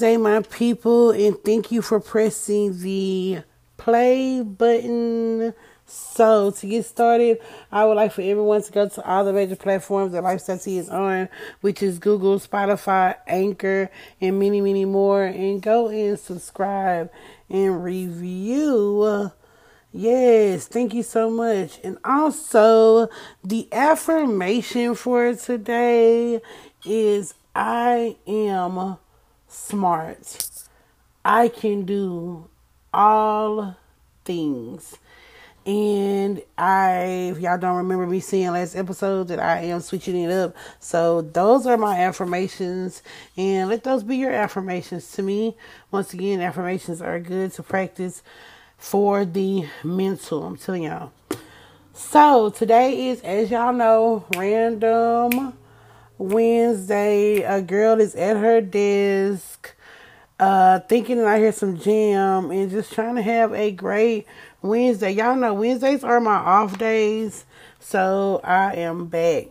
Wednesday, my people, and thank you for pressing the play button. So, to get started, I would like for everyone to go to all the major platforms that Lifestyle Tea is on, which is Google, Spotify, Anchor, and many, many more, and go and subscribe and review. Yes, thank you so much. And also, the affirmation for today is I am smart. I can do all things. And I, if y'all don't remember me saying last episode, that I am switching it up. So those are my affirmations, and let those be your affirmations to me. Once again, affirmations are good to practice for the mental. I'm telling y'all. So today is, as y'all know, random Wednesday. A girl is at her desk, uh, thinking I hear some jam and just trying to have a great Wednesday. Y'all know Wednesdays are my off days, so I am back.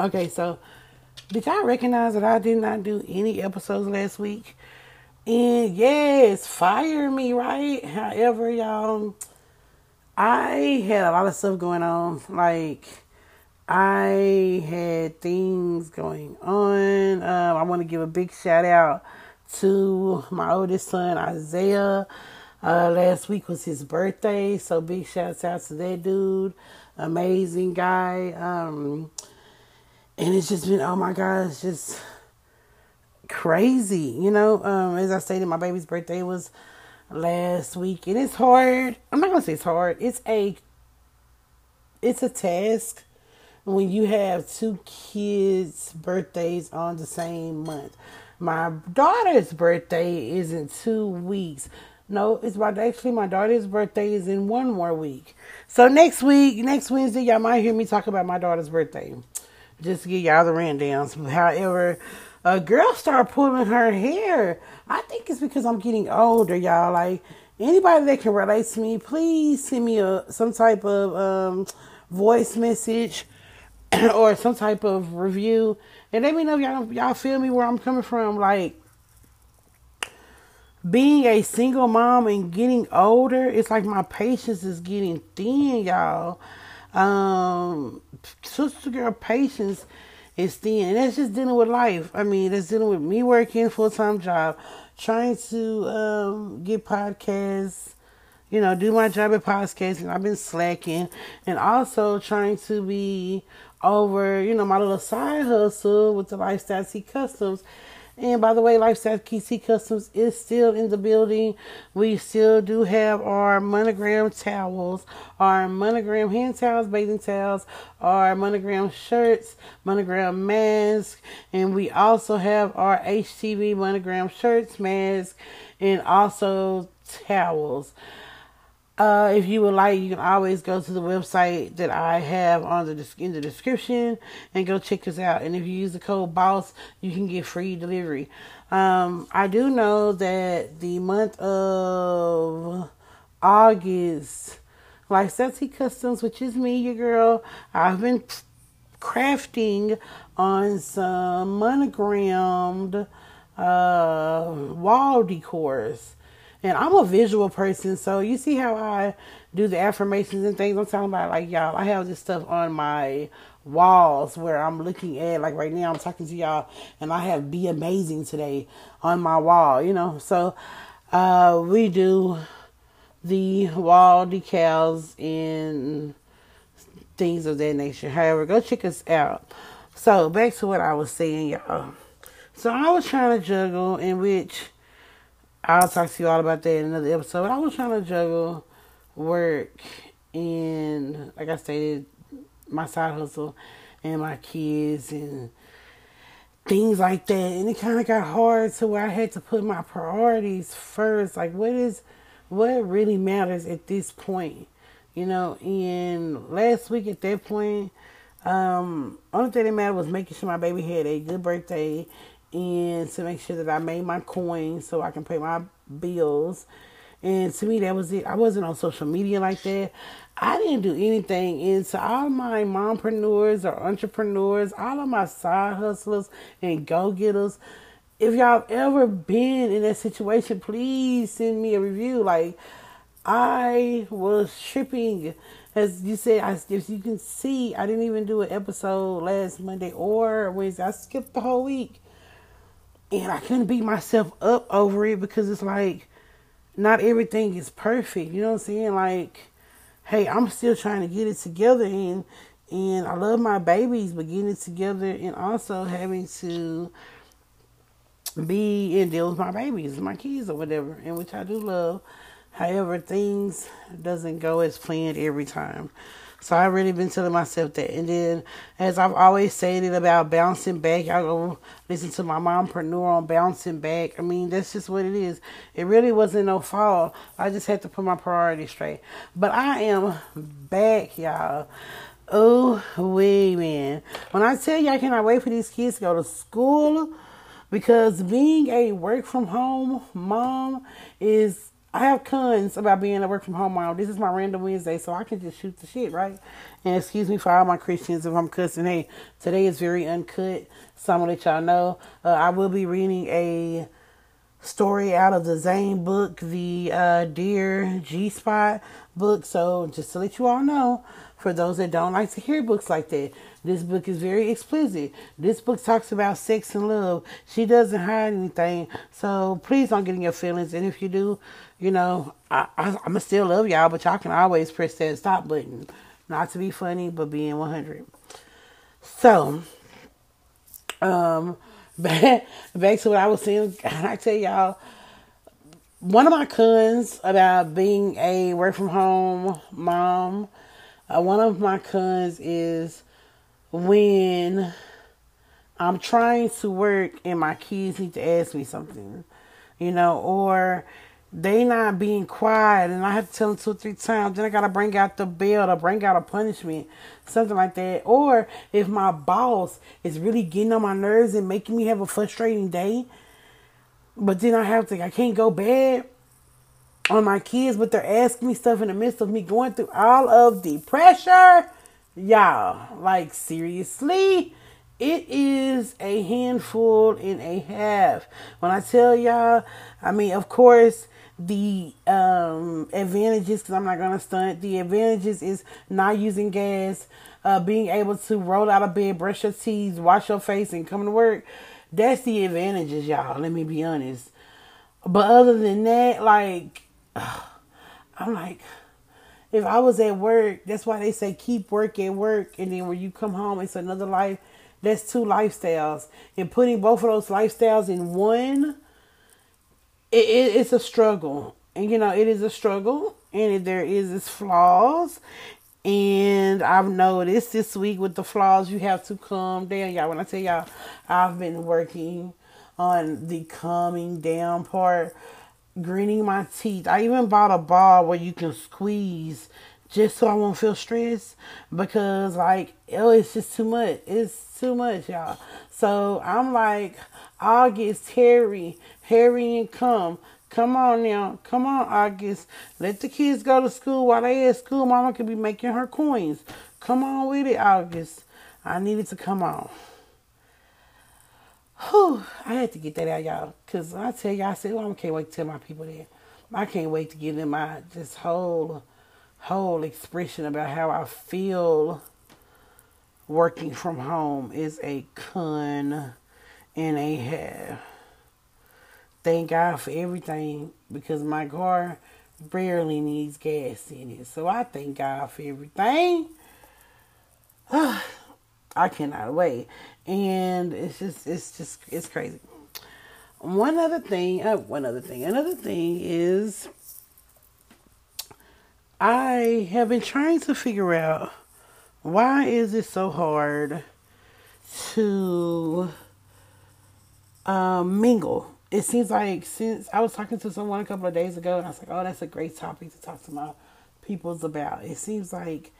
Okay, so did y'all recognize that I did not do any episodes last week? And yes, fire me, right? However, y'all, I had a lot of stuff going on. Like, I had things going on. Um, I want to give a big shout out to my oldest son, Isaiah. Uh, last week was his birthday, so big shouts out to that dude. Amazing guy. Um, and it's just been, oh my God, it's just crazy. You know, um, as I stated, my baby's birthday was last week, and it's hard. I'm not gonna say it's hard. It's a it's a task when you have two kids' birthdays on the same month. My daughter's birthday is in two weeks. No, it's about actually my daughter's birthday is in one more week. So next week, next Wednesday, y'all might hear me talk about my daughter's birthday. Just to give y'all the rundowns. However, a girl start pulling her hair. I think it's because I'm getting older, y'all. Like anybody that can relate to me, please send me a some type of um, voice message or some type of review and let me know y'all y'all feel me where I'm coming from. Like being a single mom and getting older, it's like my patience is getting thin, y'all. Um, sister girl patience is thin, and that's just dealing with life. I mean, that's dealing with me working full time job, trying to um, get podcasts, you know, do my job at podcasting. I've been slacking, and also trying to be over, you know, my little side hustle with the Lifestyle Tea Customs. And by the way, Lifestyle Tea Customs is still in the building. We still do have our monogram towels, our monogram hand towels, bathing towels, our monogram shirts, monogram masks, and we also have our HTV monogram shirts, masks, and also towels. Uh, if you would like, you can always go to the website that I have on the in the description and go check us out. And if you use the code BOSS, you can get free delivery. Um, I do know that the month of August, like Sexy Customs, which is me, your girl, I've been crafting on some monogrammed uh, wall decors and I'm a visual person, so you see how I do the affirmations and things. I'm talking about like y'all. I have this stuff on my walls where I'm looking at like right now I'm talking to y'all and I have be amazing today on my wall, you know. So uh we do the wall decals and things of that nature. However, go check us out. So back to what I was saying, y'all. So I was trying to juggle in which I'll talk to you all about that in another episode. I was trying to juggle work and, like I stated, my side hustle and my kids and things like that. And it kind of got hard to where I had to put my priorities first. Like, what is, what really matters at this point? You know, and last week at that point, um, only thing that mattered was making sure my baby had a good birthday and to make sure that I made my coins so I can pay my bills. And to me, that was it. I wasn't on social media like that. I didn't do anything. And to all my mompreneurs or entrepreneurs, all of my side hustlers and go getters, if y'all ever been in that situation, please send me a review. Like, I was tripping. As you said, I, as you can see, I didn't even do an episode last Monday or Wednesday. I skipped the whole week. And I couldn't beat myself up over it because it's like, not everything is perfect. You know what I'm saying? Like, hey, I'm still trying to get it together and and I love my babies, but getting it together and also having to be and deal with my babies, my kids or whatever, and which I do love. However, things doesn't go as planned every time. So I've really been telling myself that. And then, as I've always stated about bouncing back, I go listen to my mompreneur on bouncing back. I mean, that's just what it is. It really wasn't no fall. I just had to put my priorities straight. But I am back, y'all. Oh, wait, man. When I tell you I cannot wait for these kids to go to school, because being a work from home mom is I have cons about being a work from home mom. This is my random Wednesday, so I can just shoot the shit, right? And excuse me for all my Christians if I'm cussing. Hey, today is very uncut, so I'm gonna let y'all know. Uh, I will be reading a story out of the Zane book, the uh, Dear G Spot book. So just to let you all know, for those that don't like to hear books like that. This book is very explicit. This book talks about sex and love. She doesn't hide anything. So please don't get in your feelings. And if you do, you know, I, I, to still love y'all, but y'all can always press that stop button. Not to be funny, but being 100. So, um, back, back to what I was saying. I tell y'all, one of my cons about being a work from home mom uh, one of my cons is when I'm trying to work and my kids need to ask me something, you know, or they not being quiet and I have to tell them two or three times. Then I gotta bring out the bell to bring out a punishment, something like that. Or if my boss is really getting on my nerves and making me have a frustrating day, but then I have to, I can't go bad on my kids, but they're asking me stuff in the midst of me going through all of the pressure. Y'all, like seriously, it is a handful and a half. When I tell y'all, I mean, of course, the um, advantages, because I'm not going to stunt, the advantages is not using gas, uh, being able to roll out of bed, brush your teeth, wash your face, and come to work. That's the advantages, y'all. Let me be honest. But other than that, like, I'm like, if I was at work, that's why they say keep work at work, and then when you come home, it's another life. That's two lifestyles, and putting both of those lifestyles in one, it, it, it's a struggle, and you know it is a struggle, and there is its flaws. And I've noticed this week with the flaws, you have to calm down, y'all. When I tell y'all, I've been working on the calming down part gritting my teeth. I even bought a ball where you can squeeze just so I won't feel stressed because like oh it's just too much. It's too much, y'all. So I'm like August, Harry, Harry and come. Come on now. Come on, August. Let the kids go to school while they at school. Mama could be making her coins. Come on with it, August. I needed to come on. Whew, I had to get that out, y'all. Because I tell y'all, I said, well, I can't wait to tell my people that. I can't wait to give them my this whole, whole expression about how I feel working from home is a con and a half. Thank God for everything because my car barely needs gas in it. So I thank God for everything. I cannot wait and it's just it's just it's crazy. One other thing, uh, one other thing, another thing is I have been trying to figure out why is it so hard to um, mingle. It seems like since I was talking to someone a couple of days ago, and I was like, "Oh, that's a great topic to talk to my peoples about." It seems like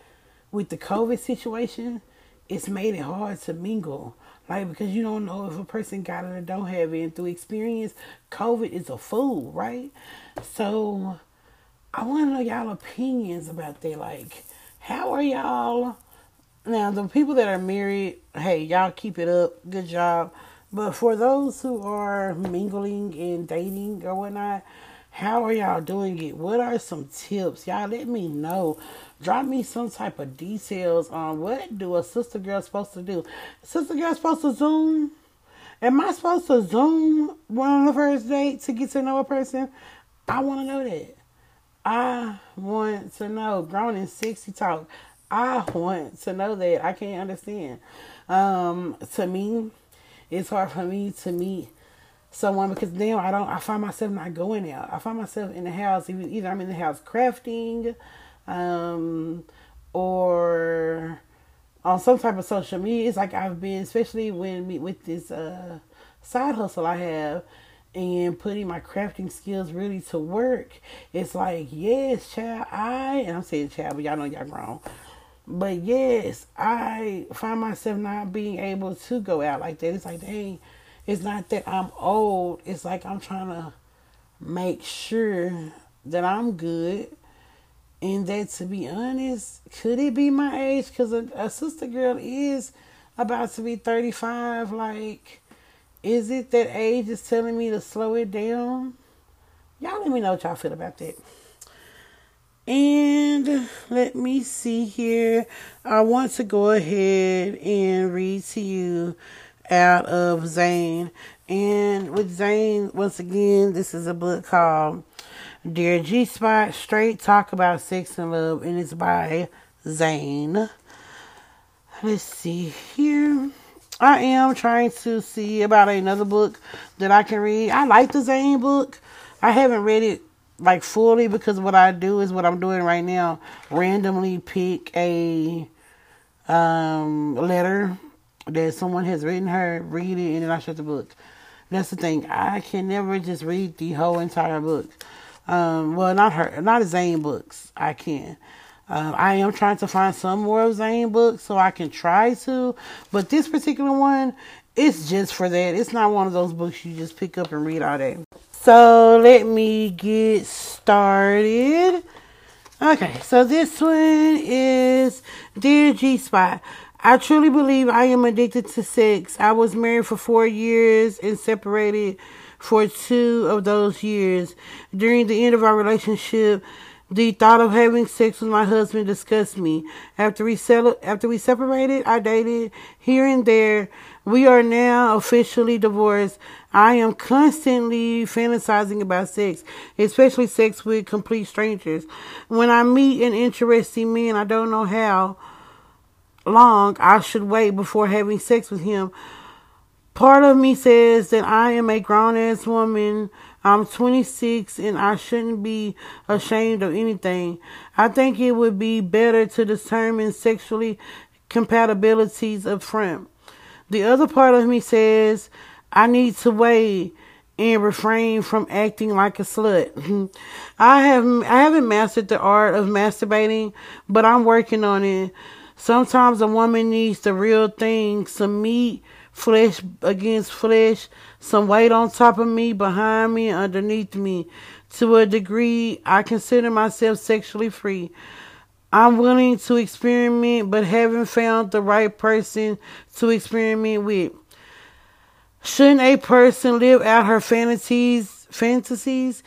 with the COVID situation, it's made it hard to mingle. Like because you don't know if a person got it or don't have it. And through experience, COVID is a fool, right? So I want to know y'all opinions about that. Like, how are y'all? Now the people that are married, hey, y'all keep it up. Good job. But for those who are mingling and dating or whatnot, how are y'all doing it? What are some tips? Y'all let me know. Drop me some type of details on what do a sister girl supposed to do. Sister girl supposed to zoom? Am I supposed to zoom on the first date to get to know a person? I want to know that. I want to know. Grown and sexy talk. I want to know that. I can't understand. Um, to me, it's hard for me to meet someone because now I don't. I find myself not going out. I find myself in the house. Either I'm in the house crafting, um, or on some type of social media. It's like I've been, especially when me with this uh, side hustle I have, and putting my crafting skills really to work. It's like yes, child. I and I'm saying child, but y'all know y'all grown. But yes, I find myself not being able to go out like that. It's like, dang, it's not that I'm old. It's like I'm trying to make sure that I'm good. And that, to be honest, could it be my age? Because a, a sister girl is about to be 35. Like, is it that age is telling me to slow it down? Y'all let me know what y'all feel about that. And let me see here. I want to go ahead and read to you out of Zane. And with Zane, once again, this is a book called Dear G Spot Straight Talk About Sex and Love, and it's by Zane. Let's see here. I am trying to see about another book that I can read. I like the Zane book. I haven't read it like fully because what I do is what I'm doing right now. Randomly pick a um, letter that someone has written her, read it, and then I shut the book. That's the thing. I can never just read the whole entire book. Um, well, not her, not Zane books. I can. Uh, I am trying to find some more of Zane books so I can try to, but this particular one, it's just for that. It's not one of those books you just pick up and read all day. So let me get started. Okay, so this one is Dear G Spot. I truly believe I am addicted to sex. I was married for four years and separated for two of those years. During the end of our relationship, the thought of having sex with my husband disgusts me. After we settled, after we separated, I dated here and there. We are now officially divorced. I am constantly fantasizing about sex, especially sex with complete strangers. When I meet an interesting man, I don't know how long I should wait before having sex with him. Part of me says that I am a grown ass woman. I'm 26 and I shouldn't be ashamed of anything. I think it would be better to determine sexually compatibilities up front. The other part of me says I need to wait and refrain from acting like a slut. I have I haven't mastered the art of masturbating, but I'm working on it. Sometimes a woman needs the real thing, some meat, flesh against flesh, some weight on top of me, behind me, underneath me. To a degree, I consider myself sexually free. I'm willing to experiment, but haven't found the right person to experiment with. Shouldn't a person live out her fantasies fantasies?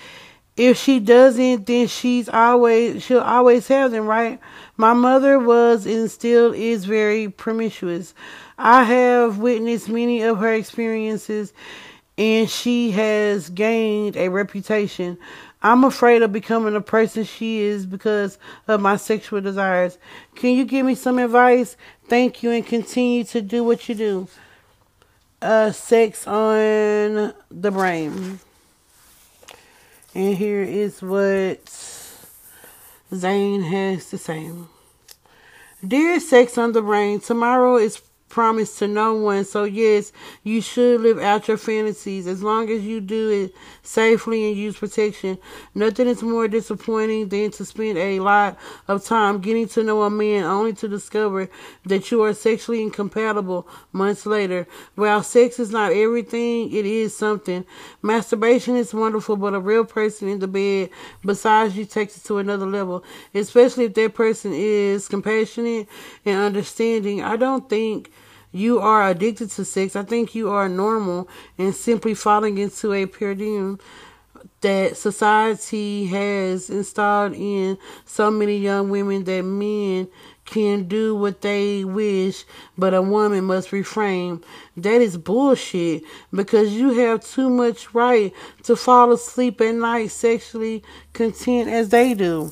If she doesn't, then she's always she'll always have them, right? My mother was and still is very promiscuous. I have witnessed many of her experiences and she has gained a reputation. I'm afraid of becoming the person she is because of my sexual desires. Can you give me some advice? Thank you and continue to do what you do uh, sex on the brain. And here is what Zane has to say. Dear Sex on the Brain, tomorrow is promise to no one. So yes, you should live out your fantasies as long as you do it safely and use protection. Nothing is more disappointing than to spend a lot of time getting to know a man only to discover that you are sexually incompatible months later. While sex is not everything, it is something. Masturbation is wonderful, but a real person in the bed besides you takes it to another level, especially if that person is compassionate and understanding. I don't think you are addicted to sex. I think you are normal and simply falling into a paradigm that society has installed in so many young women that men can do what they wish, but a woman must refrain. That is bullshit because you have too much right to fall asleep at night sexually content as they do.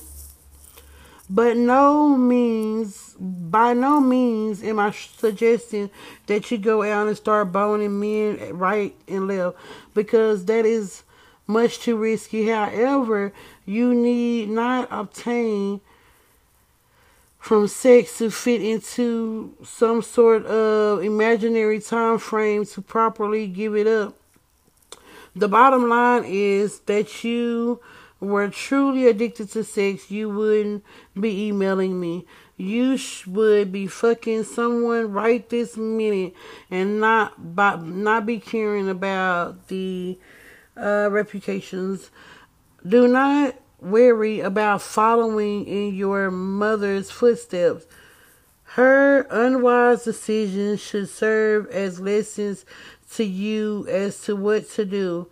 But no means, by no means am I suggesting that you go out and start boning men right and left because that is much too risky. However, you need not obtain from sex to fit into some sort of imaginary time frame to properly give it up. The bottom line is that you were truly addicted to sex, you wouldn't be emailing me. You would be fucking someone right this minute and not by, not be caring about the uh, reputations. Do not worry about following in your mother's footsteps. Her unwise decisions should serve as lessons to you as to what to do.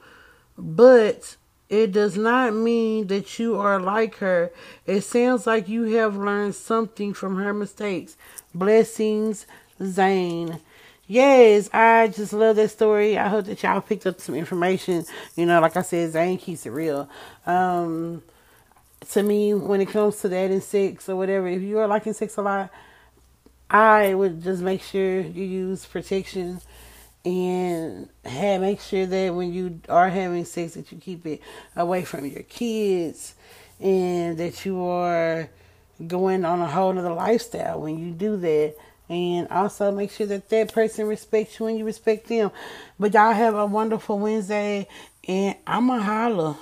But it does not mean that you are like her. It sounds like you have learned something from her mistakes. Blessings, Zane. Yes, I just love that story. I hope that y'all picked up some information. You know, like I said, Zane keeps it real. Um, to me, when it comes to that in sex or whatever, if you are liking sex a lot, I would just make sure you use protection and have make sure that when you are having sex that you keep it away from your kids and that you are going on a whole other lifestyle when you do that and also make sure that that person respects you and you respect them. But y'all have a wonderful Wednesday, and I'm a holler.